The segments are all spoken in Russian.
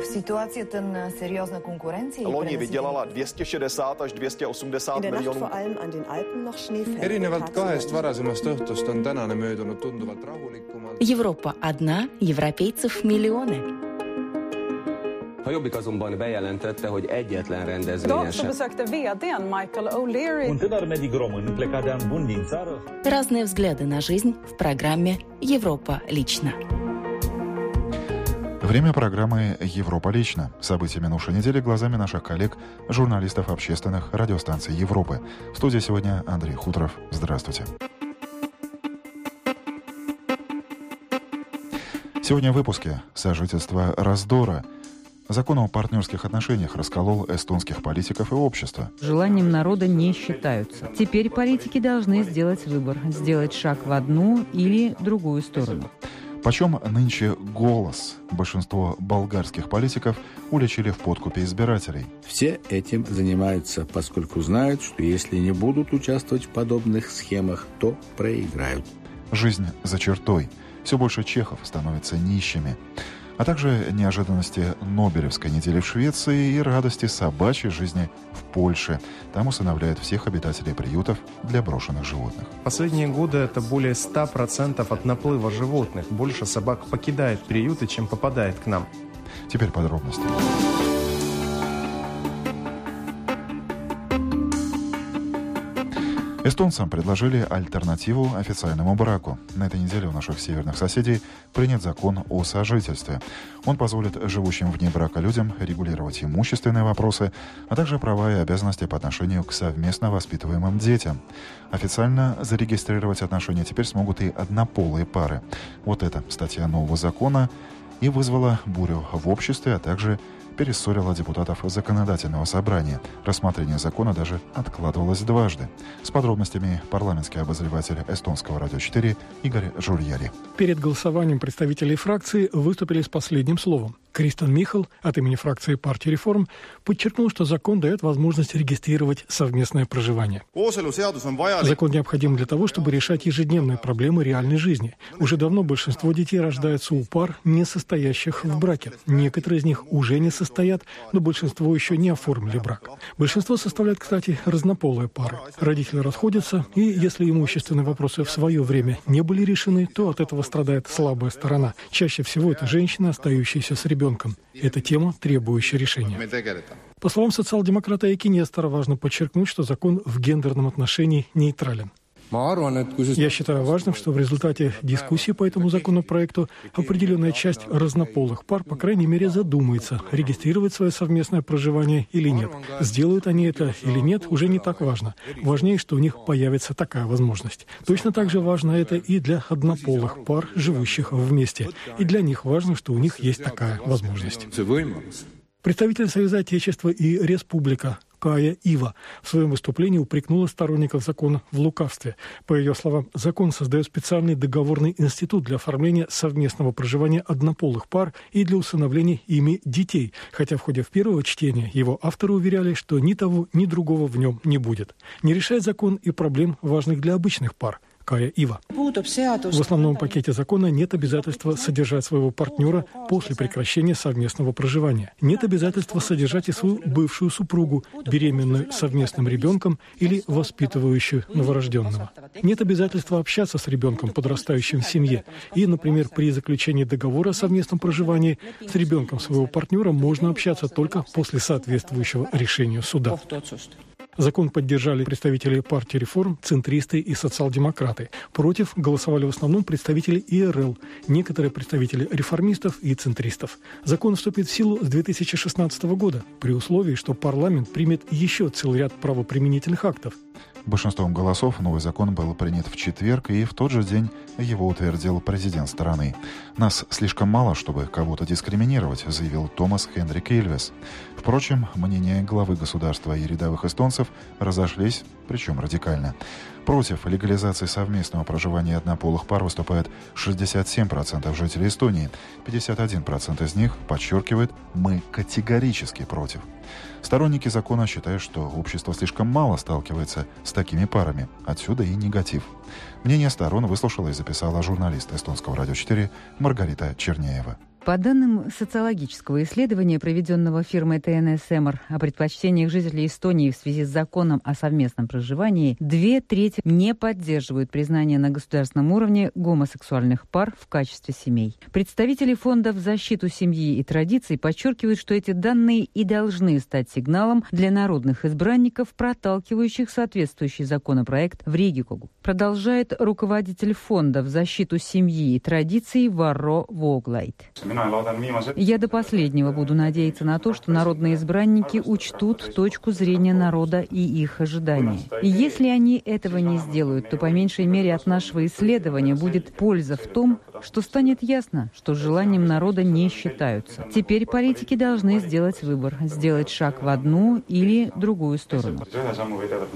В ситуацията на сериозна конкуренция... Loni vydělala 260 až 280 miljonů. erinevalt kahest varasemast õhtust on tänane möödunud tunduvalt rahulikumalt. Европа одна, европейцев миллионы. A Jobbik azonban bejelentette, hogy egyetlen rendezvényen sem. vdn Michael O'Leary Разные взгляды на жизнь в программе «Европа лично». Время программы «Европа лично». События минувшей недели глазами наших коллег, журналистов общественных радиостанций Европы. В студии сегодня Андрей Хуторов. Здравствуйте. Сегодня в выпуске «Сожительство раздора». Закон о партнерских отношениях расколол эстонских политиков и общество. Желанием народа не считаются. Теперь политики должны сделать выбор, сделать шаг в одну или другую сторону. Почем нынче голос? Большинство болгарских политиков уличили в подкупе избирателей. Все этим занимаются, поскольку знают, что если не будут участвовать в подобных схемах, то проиграют. Жизнь за чертой. Все больше чехов становятся нищими. А также неожиданности Нобелевской недели в Швеции и радости собачьей жизни в Польше. Там усыновляют всех обитателей приютов для брошенных животных. Последние годы это более 100% от наплыва животных. Больше собак покидает приюты, чем попадает к нам. Теперь подробности. Эстонцам предложили альтернативу официальному браку. На этой неделе у наших северных соседей принят закон о сожительстве. Он позволит живущим вне брака людям регулировать имущественные вопросы, а также права и обязанности по отношению к совместно воспитываемым детям. Официально зарегистрировать отношения теперь смогут и однополые пары. Вот эта статья нового закона и вызвала бурю в обществе, а также перессорила депутатов законодательного собрания. Рассмотрение закона даже откладывалось дважды. С подробностями парламентский обозреватель эстонского радио 4 Игорь Журьяри. Перед голосованием представители фракции выступили с последним словом. Кристен Михал от имени фракции партии «Реформ» подчеркнул, что закон дает возможность регистрировать совместное проживание. Закон необходим для того, чтобы решать ежедневные проблемы реальной жизни. Уже давно большинство детей рождаются у пар, не состоящих в браке. Некоторые из них уже не состоят, но большинство еще не оформили брак. Большинство составляют, кстати, разнополые пары. Родители расходятся, и если имущественные вопросы в свое время не были решены, то от этого страдает слабая сторона. Чаще всего это женщина, остающаяся с ребенком. Это тема, требующая решения. По словам социал-демократа Эки Нестора, важно подчеркнуть, что закон в гендерном отношении нейтрален. Я считаю важным, что в результате дискуссии по этому законопроекту определенная часть разнополых пар, по крайней мере, задумается, регистрировать свое совместное проживание или нет. Сделают они это или нет, уже не так важно. Важнее, что у них появится такая возможность. Точно так же важно это и для однополых пар, живущих вместе. И для них важно, что у них есть такая возможность. Представитель Союза Отечества и Республика Кая Ива в своем выступлении упрекнула сторонников закона в лукавстве. По ее словам, закон создает специальный договорный институт для оформления совместного проживания однополых пар и для усыновления ими детей, хотя в ходе первого чтения его авторы уверяли, что ни того, ни другого в нем не будет. Не решает закон и проблем, важных для обычных пар. Кая Ива. В основном пакете закона нет обязательства содержать своего партнера после прекращения совместного проживания. Нет обязательства содержать и свою бывшую супругу, беременную совместным ребенком или воспитывающую новорожденного. Нет обязательства общаться с ребенком, подрастающим в семье. И, например, при заключении договора о совместном проживании с ребенком своего партнера можно общаться только после соответствующего решения суда. Закон поддержали представители партии реформ, центристы и социал-демократы. Против голосовали в основном представители ИРЛ, некоторые представители реформистов и центристов. Закон вступит в силу с 2016 года, при условии, что парламент примет еще целый ряд правоприменительных актов. Большинством голосов новый закон был принят в четверг, и в тот же день его утвердил президент страны. «Нас слишком мало, чтобы кого-то дискриминировать», заявил Томас Хенрик Ильвес. Впрочем, мнения главы государства и рядовых эстонцев разошлись, причем радикально. Против легализации совместного проживания однополых пар выступает 67% жителей Эстонии. 51% из них подчеркивает «мы категорически против». Сторонники закона считают, что общество слишком мало сталкивается с такими парами. Отсюда и негатив. Мнение сторон выслушала и записала журналист эстонского радио 4 Маргарита Черняева. По данным социологического исследования, проведенного фирмой ТНСМР о предпочтениях жителей Эстонии в связи с законом о совместном проживании, две трети не поддерживают признание на государственном уровне гомосексуальных пар в качестве семей. Представители фондов защиту семьи и традиций подчеркивают, что эти данные и должны стать сигналом для народных избранников, проталкивающих соответствующий законопроект в Ригикогу. Продолжает руководитель фонда в защиту семьи и традиций Варро Воглайт. Я до последнего буду надеяться на то, что народные избранники учтут точку зрения народа и их ожидания. И если они этого не сделают, то по меньшей мере от нашего исследования будет польза в том, что станет ясно, что желанием народа не считаются. Теперь политики должны сделать выбор, сделать шаг в одну или другую сторону.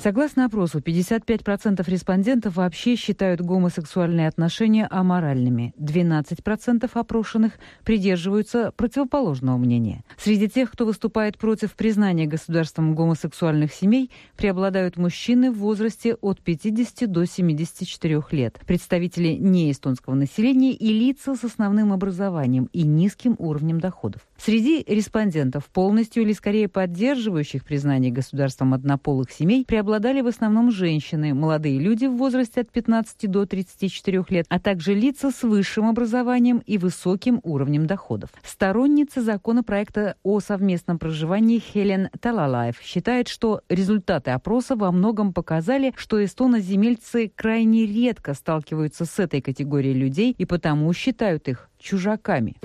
Согласно опросу, 55% респондентов вообще считают гомосексуальные отношения аморальными. 12% опрошенных придерживаются противоположного мнения. Среди тех, кто выступает против признания государством гомосексуальных семей, преобладают мужчины в возрасте от 50 до 74 лет, представители неэстонского населения и лица с основным образованием и низким уровнем доходов. Среди респондентов, полностью или скорее поддерживающих признание государством однополых семей, преобладали в основном женщины, молодые люди в возрасте от 15 до 34 лет, а также лица с высшим образованием и высоким уровнем доходов. Сторонница законопроекта о совместном проживании Хелен Талалаев считает, что результаты опроса во многом показали, что эстоноземельцы крайне редко сталкиваются с этой категорией людей и потому считают их чужаками.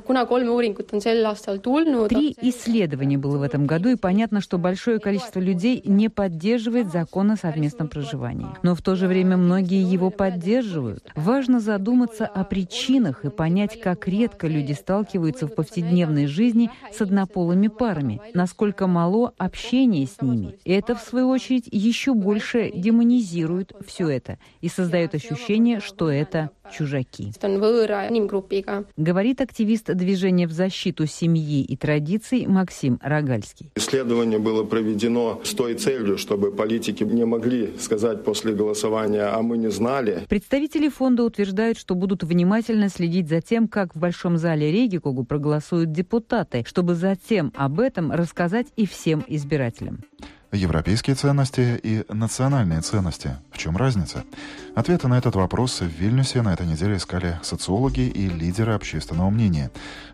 Три исследования было в этом году, и понятно, что большое количество людей не поддерживает закон о совместном проживании. Но в то же время многие его поддерживают. Важно задуматься о причинах и понять, как редко люди сталкиваются в повседневной жизни с однополыми парами, насколько мало общения с ними. И это, в свою очередь, еще больше демонизирует все это и создает ощущение, что это чужаки. Говорит активист движения в защиту семьи и традиций Максим Рогальский. Исследование было проведено с той целью, чтобы политики не могли сказать после голосования, а мы не знали. Представители фонда утверждают, что будут внимательно следить за тем, как в Большом зале Регикогу проголосуют депутаты, чтобы затем об этом рассказать и всем избирателям. Европейские ценности и национальные ценности. В чем разница? Ответы на этот вопрос в Вильнюсе на этой неделе искали социологи и лидеры общественного мнения.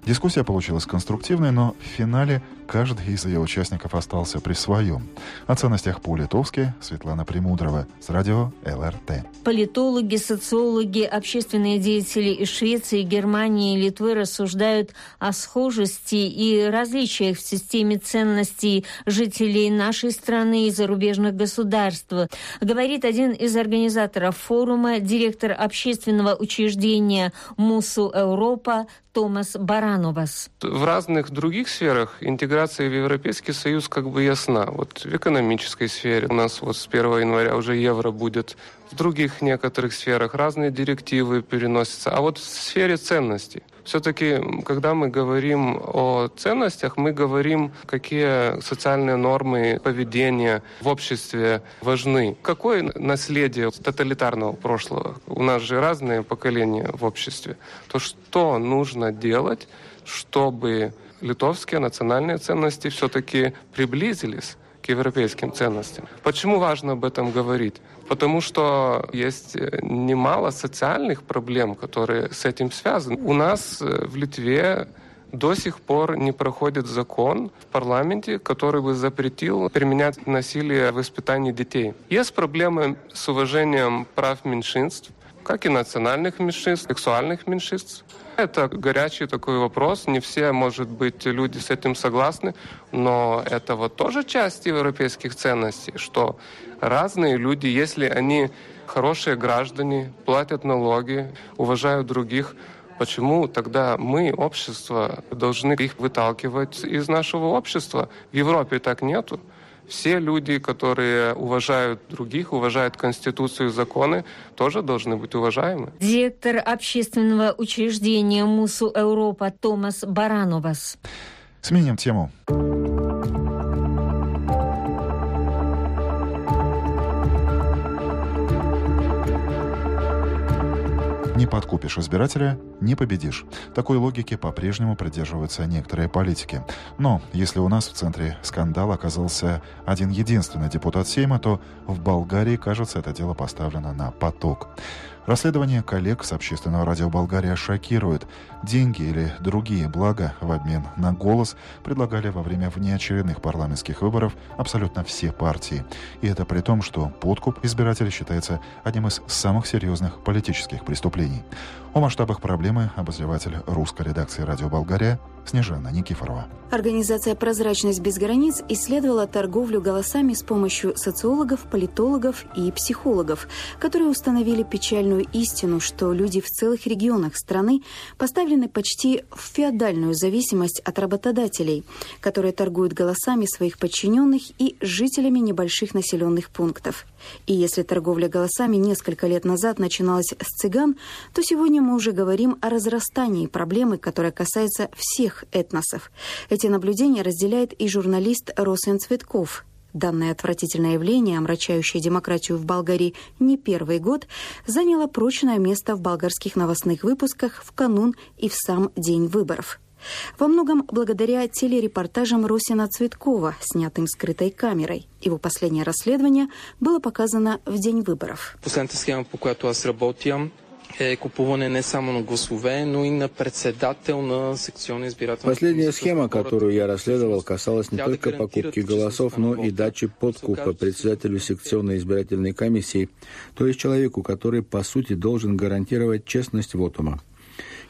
Дискуссия получилась конструктивной, но в финале каждый из ее участников остался при своем. О ценностях по-литовски Светлана Премудрова с радио ЛРТ. Политологи, социологи, общественные деятели из Швеции, Германии и Литвы рассуждают о схожести и различиях в системе ценностей жителей нашей страны и зарубежных государств. Говорит один из организаторов форума, директор общественного учреждения МУСУ Европа Томас Барановас. В разных других сферах интеграция в Европейский Союз как бы ясна. Вот в экономической сфере у нас вот с 1 января уже евро будет. В других некоторых сферах разные директивы переносятся. А вот в сфере ценностей все-таки, когда мы говорим о ценностях, мы говорим, какие социальные нормы поведения в обществе важны. Какое наследие тоталитарного прошлого? У нас же разные поколения в обществе. То что нужно делать, чтобы литовские национальные ценности все-таки приблизились к европейским ценностям. Почему важно об этом говорить? Потому что есть э, немало социальных проблем, которые с этим связаны. У нас э, в Литве до сих пор не проходит закон в парламенте, который бы запретил применять насилие в воспитании детей. Есть проблемы с уважением прав меньшинств, как и национальных меньшинств, сексуальных меньшинств. Это горячий такой вопрос. Не все, может быть, люди с этим согласны, но это вот тоже часть европейских ценностей, что разные люди, если они хорошие граждане, платят налоги, уважают других, почему тогда мы, общество, должны их выталкивать из нашего общества? В Европе так нету. Все люди, которые уважают других, уважают Конституцию и законы, тоже должны быть уважаемы. Директор общественного учреждения МУСУ Европа Томас Барановас. Сменим тему. Не подкупишь избирателя – не победишь. Такой логики по-прежнему придерживаются некоторые политики. Но если у нас в центре скандала оказался один единственный депутат Сейма, то в Болгарии, кажется, это дело поставлено на поток. Расследование коллег с общественного радио Болгария шокирует. Деньги или другие блага в обмен на голос предлагали во время внеочередных парламентских выборов абсолютно все партии. И это при том, что подкуп избирателей считается одним из самых серьезных политических преступлений. О масштабах проблемы обозреватель русской редакции «Радио Болгария» Снежана Никифорова. Организация «Прозрачность без границ» исследовала торговлю голосами с помощью социологов, политологов и психологов, которые установили печальную истину, что люди в целых регионах страны поставлены почти в феодальную зависимость от работодателей, которые торгуют голосами своих подчиненных и жителями небольших населенных пунктов. И если торговля голосами несколько лет назад начиналась с цыган, то сегодня мы уже говорим о разрастании проблемы, которая касается всех этносов. Эти наблюдения разделяет и журналист Росен Цветков. Данное отвратительное явление, омрачающее демократию в Болгарии не первый год, заняло прочное место в болгарских новостных выпусках в канун и в сам день выборов. Во многом благодаря телерепортажам Росина Цветкова, снятым скрытой камерой. Его последнее расследование было показано в день выборов. Е купуване не само на гласове, но и на председател на секционной избирательной Последняя схема, которую я расследовал, касалась не только покупки голосов, но и дачи подкупа председателю секционной избирательной комиссии, то есть человеку, который, по сути, должен гарантировать честность вотума.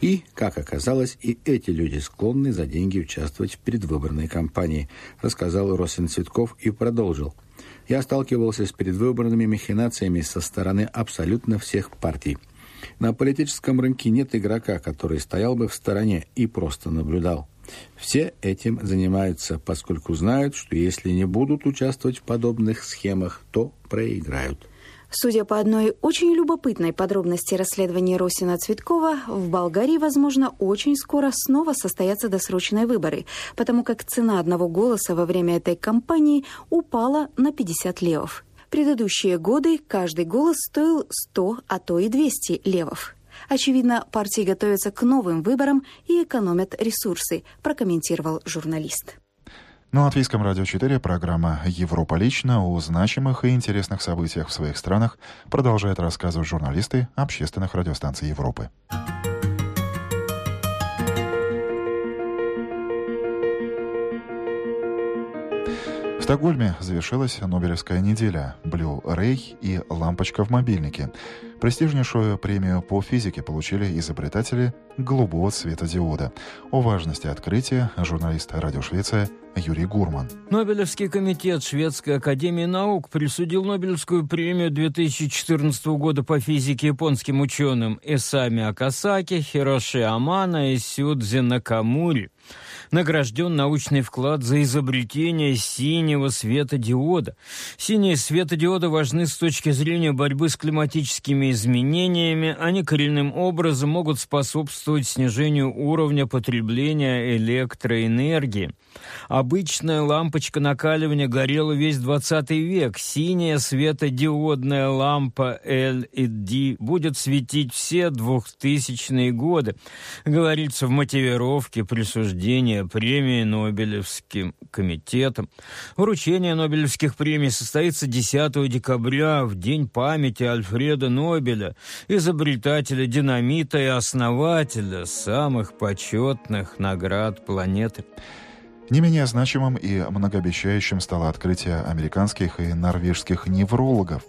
И, как оказалось, и эти люди склонны за деньги участвовать в предвыборной кампании, рассказал Росин Цветков и продолжил. Я сталкивался с предвыборными махинациями со стороны абсолютно всех партий. На политическом рынке нет игрока, который стоял бы в стороне и просто наблюдал. Все этим занимаются, поскольку знают, что если не будут участвовать в подобных схемах, то проиграют. Судя по одной очень любопытной подробности расследования Росина Цветкова, в Болгарии, возможно, очень скоро снова состоятся досрочные выборы, потому как цена одного голоса во время этой кампании упала на 50 левов. Предыдущие годы каждый голос стоил 100, а то и 200 левов. Очевидно, партии готовятся к новым выборам и экономят ресурсы, прокомментировал журналист. На Латвийском радио 4 программа «Европа лично» о значимых и интересных событиях в своих странах продолжает рассказывать журналисты общественных радиостанций Европы. В Стокгольме завершилась Нобелевская неделя «Блю-Рей» и «Лампочка в мобильнике». Престижнейшую премию по физике получили изобретатели голубого светодиода. О важности открытия журналист «Радио Швеция» Юрий Гурман. Нобелевский комитет Шведской академии наук присудил Нобелевскую премию 2014 года по физике японским ученым Эсами Акасаки, Хироши Амана и Сюдзи Накамури награжден научный вклад за изобретение синего светодиода. Синие светодиоды важны с точки зрения борьбы с климатическими изменениями. Они коренным образом могут способствовать снижению уровня потребления электроэнергии. Обычная лампочка накаливания горела весь 20 век. Синяя светодиодная лампа LED будет светить все 2000-е годы, говорится в мотивировке присуждения премии Нобелевским комитетом. Вручение Нобелевских премий состоится 10 декабря, в день памяти Альфреда Нобеля, изобретателя динамита и основателя самых почетных наград планеты. Не менее значимым и многообещающим стало открытие американских и норвежских неврологов,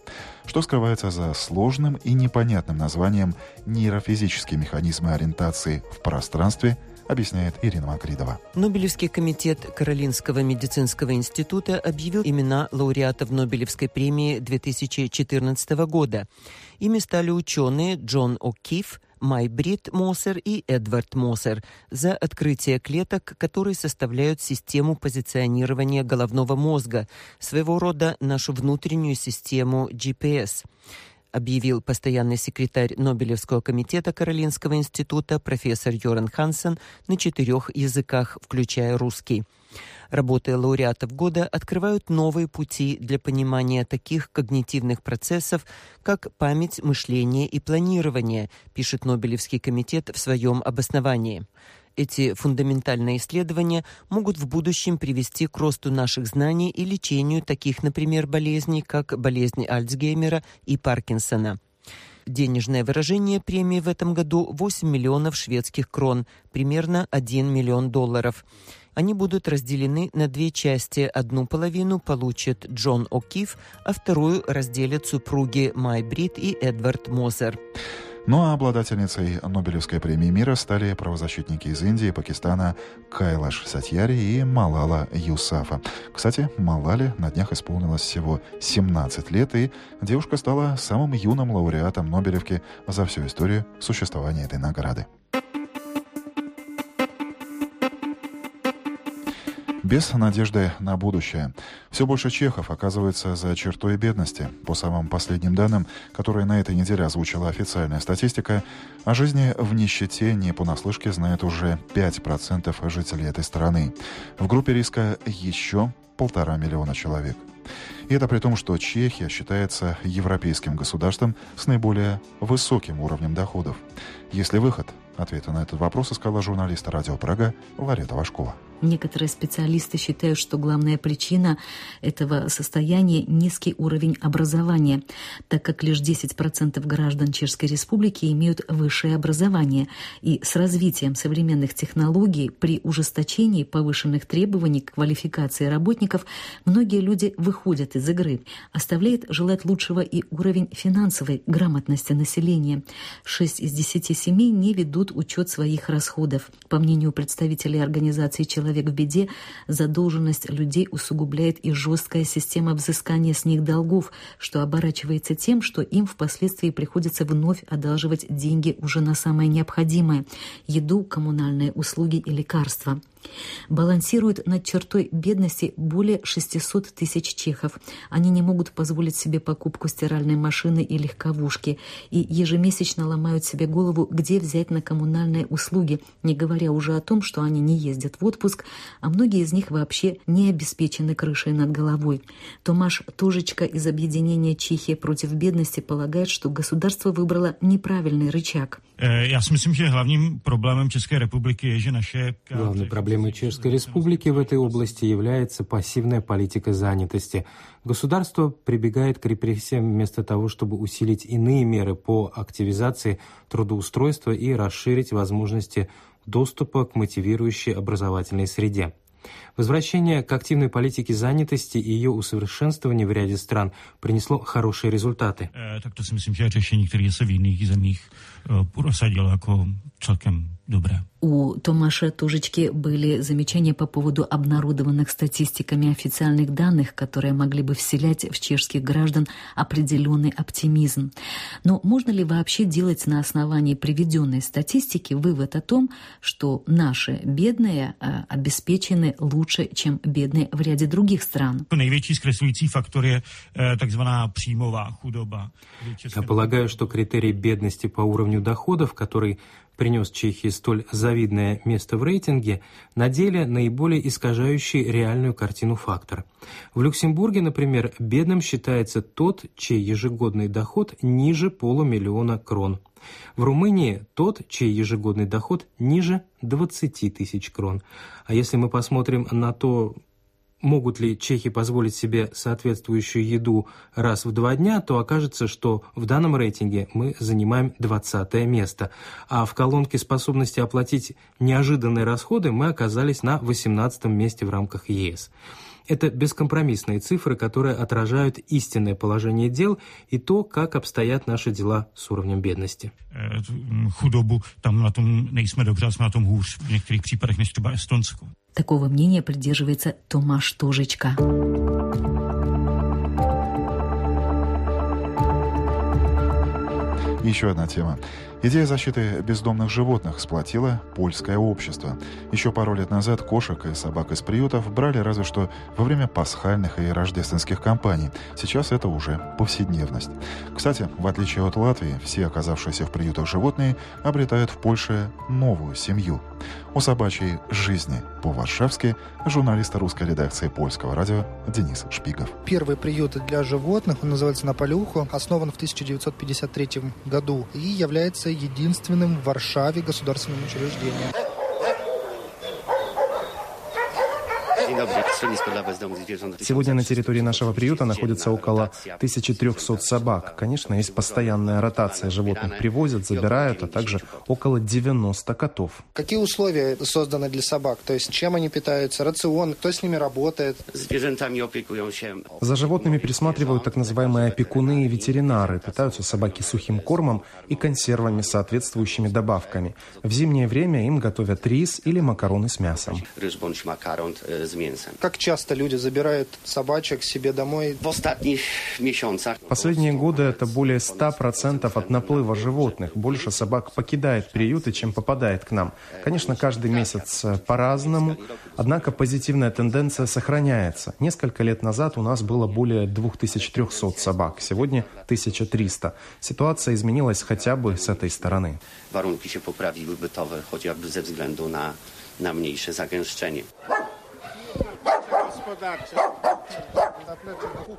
что скрывается за сложным и непонятным названием «нейрофизические механизмы ориентации в пространстве» объясняет Ирина Макридова. Нобелевский комитет Каролинского медицинского института объявил имена лауреатов Нобелевской премии 2014 года. Ими стали ученые Джон О'Кифф, Майбрид Мосер и Эдвард Мосер за открытие клеток, которые составляют систему позиционирования головного мозга, своего рода нашу внутреннюю систему GPS объявил постоянный секретарь Нобелевского комитета Каролинского института профессор Йоран Хансен на четырех языках, включая русский. Работы лауреатов года открывают новые пути для понимания таких когнитивных процессов, как память, мышление и планирование, пишет Нобелевский комитет в своем обосновании. Эти фундаментальные исследования могут в будущем привести к росту наших знаний и лечению таких, например, болезней, как болезнь Альцгеймера и Паркинсона. Денежное выражение премии в этом году 8 миллионов шведских крон, примерно 1 миллион долларов. Они будут разделены на две части. Одну половину получит Джон О'Кив, а вторую разделят супруги Май Брит и Эдвард Мозер. Ну а обладательницей Нобелевской премии мира стали правозащитники из Индии, Пакистана Кайлаш Сатьяри и Малала Юсафа. Кстати, Малале на днях исполнилось всего 17 лет, и девушка стала самым юным лауреатом Нобелевки за всю историю существования этой награды. Без надежды на будущее. Все больше чехов оказывается за чертой бедности. По самым последним данным, которые на этой неделе озвучила официальная статистика, о жизни в нищете не понаслышке знает уже 5% жителей этой страны. В группе риска еще полтора миллиона человек. И это при том, что Чехия считается европейским государством с наиболее высоким уровнем доходов. Есть ли выход? Ответы на этот вопрос искала журналиста радио Прага Ларета Вашкова. Некоторые специалисты считают, что главная причина этого состояния – низкий уровень образования, так как лишь 10% граждан Чешской Республики имеют высшее образование. И с развитием современных технологий при ужесточении повышенных требований к квалификации работников многие люди выходят из игры. Оставляет желать лучшего и уровень финансовой грамотности населения. 6 из 10 семей не ведут учет своих расходов. По мнению представителей организации «Человек человек в беде, задолженность людей усугубляет и жесткая система взыскания с них долгов, что оборачивается тем, что им впоследствии приходится вновь одалживать деньги уже на самое необходимое – еду, коммунальные услуги и лекарства балансируют над чертой бедности более 600 тысяч чехов. Они не могут позволить себе покупку стиральной машины и легковушки и ежемесячно ломают себе голову, где взять на коммунальные услуги, не говоря уже о том, что они не ездят в отпуск, а многие из них вообще не обеспечены крышей над головой. Томаш Тожечка из объединения «Чехия против бедности» полагает, что государство выбрало неправильный рычаг. Э, я že hlavním problémem České republiky je, že naše... Главной проблемой Чешской Республики в этой области является пассивная политика занятости. Государство прибегает к репрессиям вместо того, чтобы усилить иные меры по активизации трудоустройства и расширить возможности доступа к мотивирующей образовательной среде. Возвращение к активной политике занятости и ее усовершенствование в ряде стран принесло хорошие результаты. Tak to si myslím, že řešení, které se v jiných zemích prosadilo jako celkem dobré. У Томаша Тужечки были замечания по поводу обнародованных статистиками официальных данных, которые могли бы вселять в чешских граждан определенный оптимизм. Но можно ли вообще делать на основании приведенной статистики вывод о том, что наши бедные а, обеспечены лучше, чем бедные в ряде других стран? Největší zkreslující faktor je takzvaná příjmová chudoba. Я полагаю, что критерий бедности по уровню доходов, который принес Чехии столь завидное место в рейтинге, на деле наиболее искажающий реальную картину фактор. В Люксембурге, например, бедным считается тот, чей ежегодный доход ниже полумиллиона крон. В Румынии тот, чей ежегодный доход ниже 20 тысяч крон. А если мы посмотрим на то, могут ли чехи позволить себе соответствующую еду раз в два дня, то окажется, что в данном рейтинге мы занимаем 20 место. А в колонке способности оплатить неожиданные расходы мы оказались на 18 месте в рамках ЕС. Это бескомпромиссные цифры, которые отражают истинное положение дел и то, как обстоят наши дела с уровнем бедности. Худобу там на том nejsme dobře, jsme na tom hůř v některých případech než třeba Estonsko. Такого мнения придерживается Томаш Тожечка. Еще одна тема. Идея защиты бездомных животных сплотила польское общество. Еще пару лет назад кошек и собак из приютов брали разве что во время пасхальных и рождественских кампаний. Сейчас это уже повседневность. Кстати, в отличие от Латвии, все оказавшиеся в приютах животные обретают в Польше новую семью. О собачьей жизни по-варшавски журналист русской редакции польского радио Денис Шпигов. Первый приют для животных, он называется «Наполюху», основан в 1953 году и является единственным в Варшаве государственным учреждением. Сегодня на территории нашего приюта находится около 1300 собак. Конечно, есть постоянная ротация животных. Привозят, забирают, а также около 90 котов. Какие условия созданы для собак? То есть чем они питаются? Рацион? Кто с ними работает? За животными присматривают так называемые опекуны и ветеринары. Питаются собаки сухим кормом и консервами с соответствующими добавками. В зимнее время им готовят рис или макароны с мясом Как часто люди забирают собачек себе домой? В. Последние годы это более 100% от наплыва животных. Больше собак покидает приюты, чем попадает к нам. Конечно, каждый месяц э, по-разному, однако позитивная тенденция сохраняется. Несколько лет назад у нас было более 2300 собак, сегодня 1300. Ситуация изменилась хотя бы с этой стороны. Warunki się poprawiły bytowe, chociażby ze względu na, na mniejsze zagęszczenie.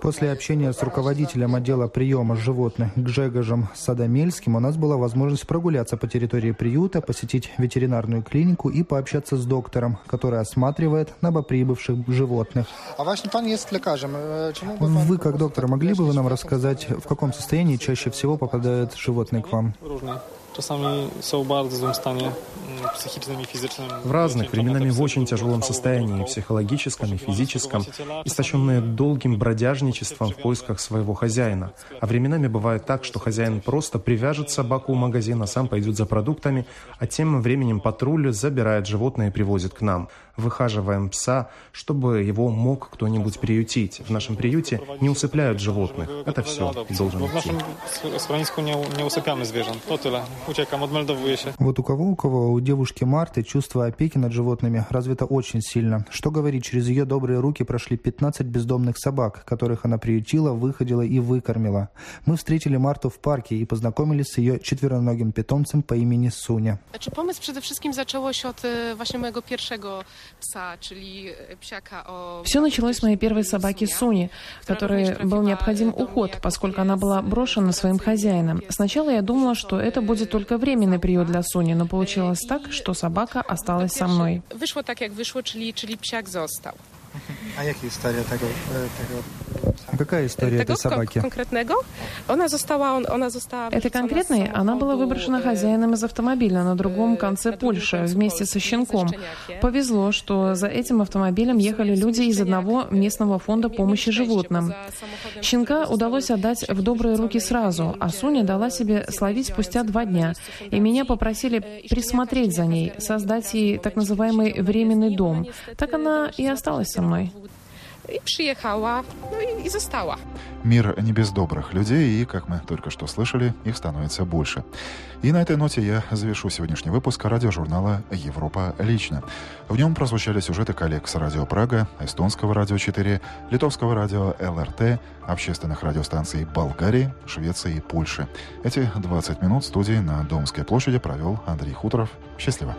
После общения с руководителем отдела приема животных Гжегожем Садомельским у нас была возможность прогуляться по территории приюта, посетить ветеринарную клинику и пообщаться с доктором, который осматривает новоприбывших животных. А. Э, вы, как доктор, могли бы вы нам рассказать, в каком состоянии чаще всего попадают животные к вам? Czasami są w bardzo złym stanie. В разных, временами в очень тяжелом состоянии, психологическом и физическом, истощенные долгим бродяжничеством в поисках своего хозяина. А временами бывает так, что хозяин просто привяжет собаку у магазина, сам пойдет за продуктами, а тем временем патруль забирает животное и привозит к нам выхаживаем пса, чтобы его мог кто-нибудь приютить. В нашем приюте не усыпляют животных. Это все должен się. Вот у кого, у кого, у девушки Марты чувство опеки над животными развито очень сильно. Что говорить, через ее добрые руки прошли 15 бездомных собак, которых она приютила, выходила и выкормила. Мы встретили Марту в парке и познакомились с ее четвероногим питомцем по имени Суня. Czy pomysł przede wszystkim zaczęło się od właśnie mojego pierwszego все началось с моей первой собаки Суни, которой был необходим уход, поскольку она была брошена своим хозяином. Сначала я думала, что это будет только временный приют для Суни, но получилось так, что собака осталась со мной. Вышло так, как вышло, czyli, czyli псяк został. А jaka история tego, tego Какая история этой собаки? конкретного? Она została, она została... Это конкретной, она была выброшена хозяином из автомобиля на другом конце Польши вместе со щенком. Повезло, что за этим автомобилем ехали люди из одного местного фонда помощи животным. Щенка удалось отдать в добрые руки сразу, а Суня дала себе словить спустя два дня. И меня попросили присмотреть за ней, создать ей так называемый временный дом. Так она и осталась со мной. и приехала, ну и, и застала. Мир не без добрых людей, и, как мы только что слышали, их становится больше. И на этой ноте я завершу сегодняшний выпуск радиожурнала «Европа лично». В нем прозвучали сюжеты коллег с радио Прага, эстонского радио 4, литовского радио ЛРТ, общественных радиостанций Болгарии, Швеции и Польши. Эти 20 минут студии на Домской площади провел Андрей Хуторов. Счастливо!